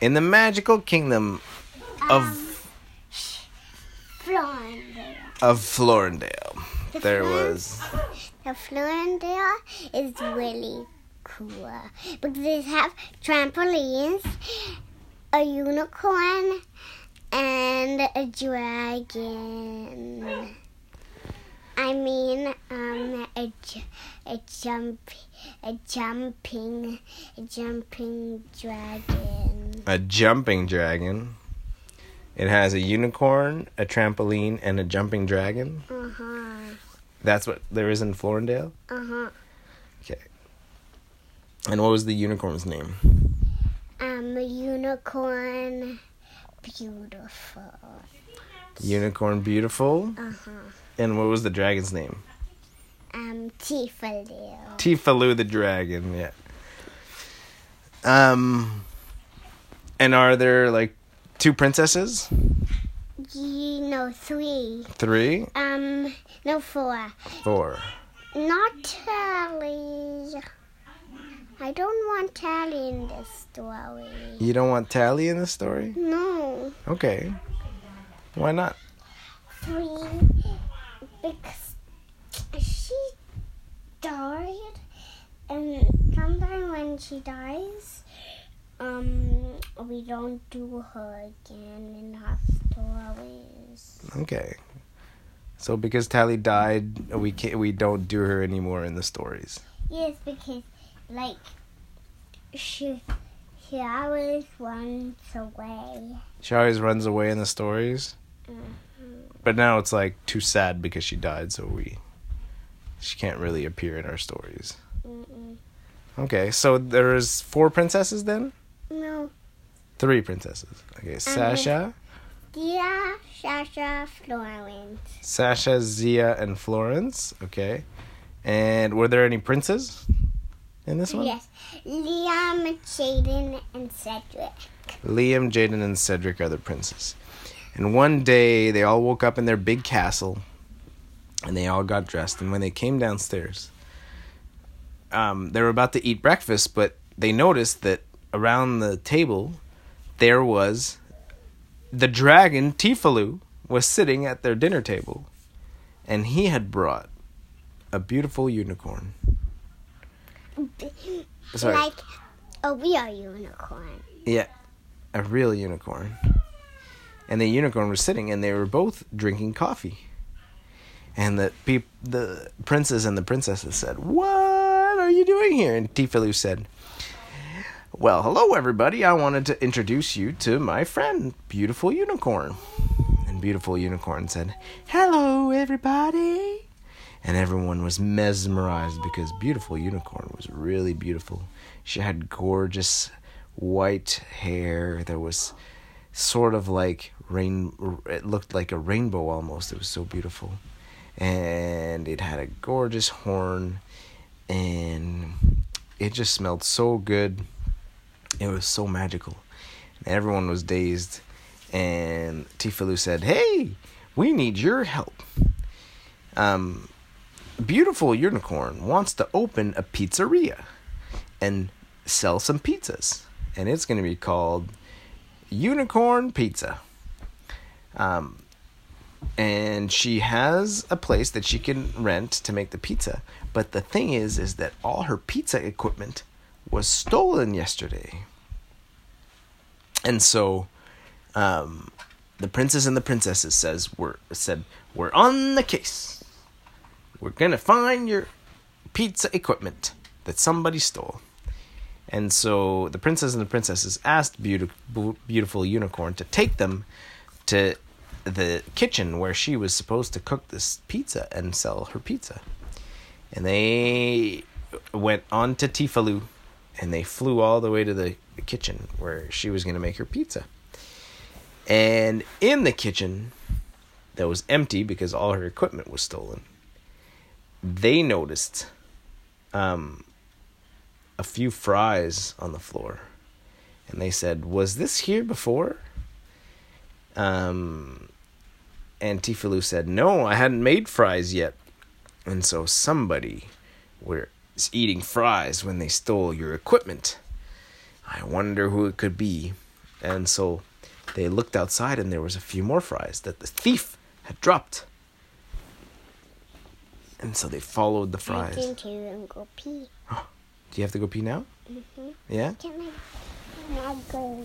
In the magical kingdom of Florendale. of Florendale, The there Flor- was The Florendale is really cool because they have trampolines, a unicorn, and a dragon. I mean, um, a, a jump, a jumping, a jumping dragon. A jumping dragon. It has a unicorn, a trampoline, and a jumping dragon. Uh huh. That's what there is in Florendale. Uh huh. Okay. And what was the unicorn's name? Um, a unicorn, beautiful. Unicorn Beautiful. Uh huh. And what was the dragon's name? Um, Tifalu. Tifalu the dragon. Yeah. Um. And are there like two princesses? Know, three. Three, Um, no, four. four. Not Tally. I don't want Tally in this story. You don't want Tally in the story? No, Okay. Why not? three. Because she died, and sometimes when she dies, um, we don't do her again in our stories. Okay. So because Tally died, we can't, we don't do her anymore in the stories. Yes, because like she she always runs away. She always runs away in the stories. Mm-hmm. But now it's like too sad because she died, so we she can't really appear in our stories. Mm-mm. Okay, so there's four princesses then? Three princesses. Okay, Sasha, Dia, Sasha, Florence. Sasha, Zia, and Florence. Okay. And were there any princes in this one? Yes, Liam, Jaden, and Cedric. Liam, Jaden, and Cedric are the princes. And one day they all woke up in their big castle and they all got dressed. And when they came downstairs, um, they were about to eat breakfast, but they noticed that around the table there was the dragon Tifalu was sitting at their dinner table. And he had brought a beautiful unicorn. Sorry. Like a real unicorn. Yeah, a real unicorn. And the unicorn was sitting, and they were both drinking coffee. And the peop- the princess and the princesses said, "What are you doing here?" And Tifalu said, "Well, hello everybody. I wanted to introduce you to my friend, Beautiful Unicorn." And Beautiful Unicorn said, "Hello everybody." And everyone was mesmerized because Beautiful Unicorn was really beautiful. She had gorgeous white hair. that was sort of like rain. It looked like a rainbow almost. It was so beautiful, and it had a gorgeous horn, and it just smelled so good. It was so magical. Everyone was dazed, and Tifalu said, "Hey, we need your help." Um, beautiful unicorn wants to open a pizzeria and sell some pizzas, and it's going to be called Unicorn Pizza. Um, and she has a place that she can rent to make the pizza. But the thing is, is that all her pizza equipment was stolen yesterday. And so, um, the princess and the princesses says we're said we're on the case. We're gonna find your pizza equipment that somebody stole. And so the princess and the princesses asked beautiful, beautiful unicorn to take them to the kitchen where she was supposed to cook this pizza and sell her pizza. And they went on to Tifalu and they flew all the way to the kitchen where she was going to make her pizza. And in the kitchen that was empty because all her equipment was stolen, they noticed um, a few fries on the floor. And they said, Was this here before? Um, and Tifalu said, No, I hadn't made fries yet. And so somebody was eating fries when they stole your equipment. I wonder who it could be. And so they looked outside and there was a few more fries that the thief had dropped. And so they followed the fries. I too and go pee. Do you have to go pee now? Mm-hmm. Yeah? Can I? Can I go?